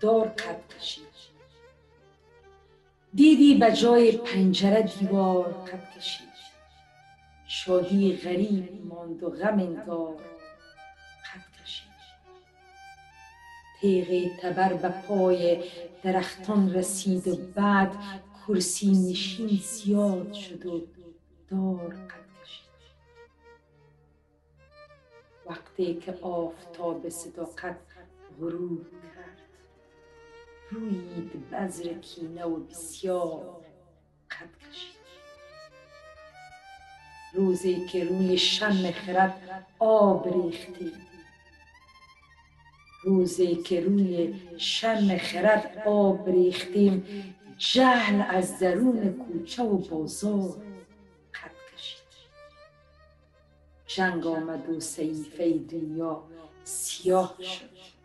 دار قد کشید دیدی به جای پنجره دیوار قد کشید شادی غریب ماند و غم انگار قد کشید تیغ تبر به پای درختان رسید و بعد کرسی نشین زیاد شد و دار قد کشید وقتی که آفتاب صداقت غروب کرد رویید بذر کینه و بسیار قد کشید. روزی که روی شم خرد آب ریختی. روزی که روی شم خرد آب ریختیم جهل از درون کوچه و بازار قد کشید. جنگ آمد و صحیفه دنیا سیاه شد.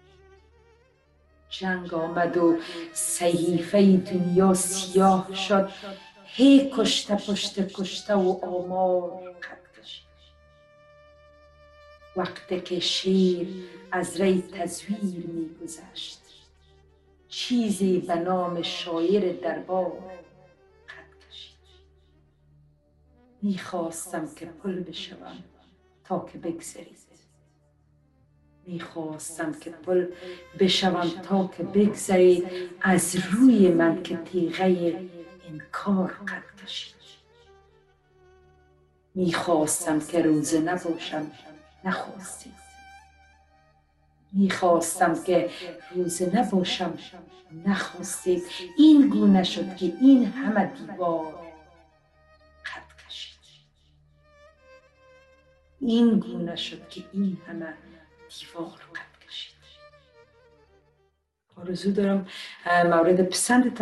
جنگ آمد و صحیفه دنیا سیاه شد. هی کشته پشت کشته و آمار قد کشید. وقتی که شیر از ری تزویر می گذشت. چیزی به نام شاعر دربار قد کشید. می خواستم که پل بشوم تا که بگذرید. می خواستم که پل بشوم تا که بگذرید از روی من که تیغه انکار قد کشید می خواستم که روزه نباشم نخواستید می خواستم که روزه نباشم نخواستید این گونه شد که این همه دیوار قد کشید. این گونه شد که این همه دیوار قد کشید. آرزو دارم مورد پسندتان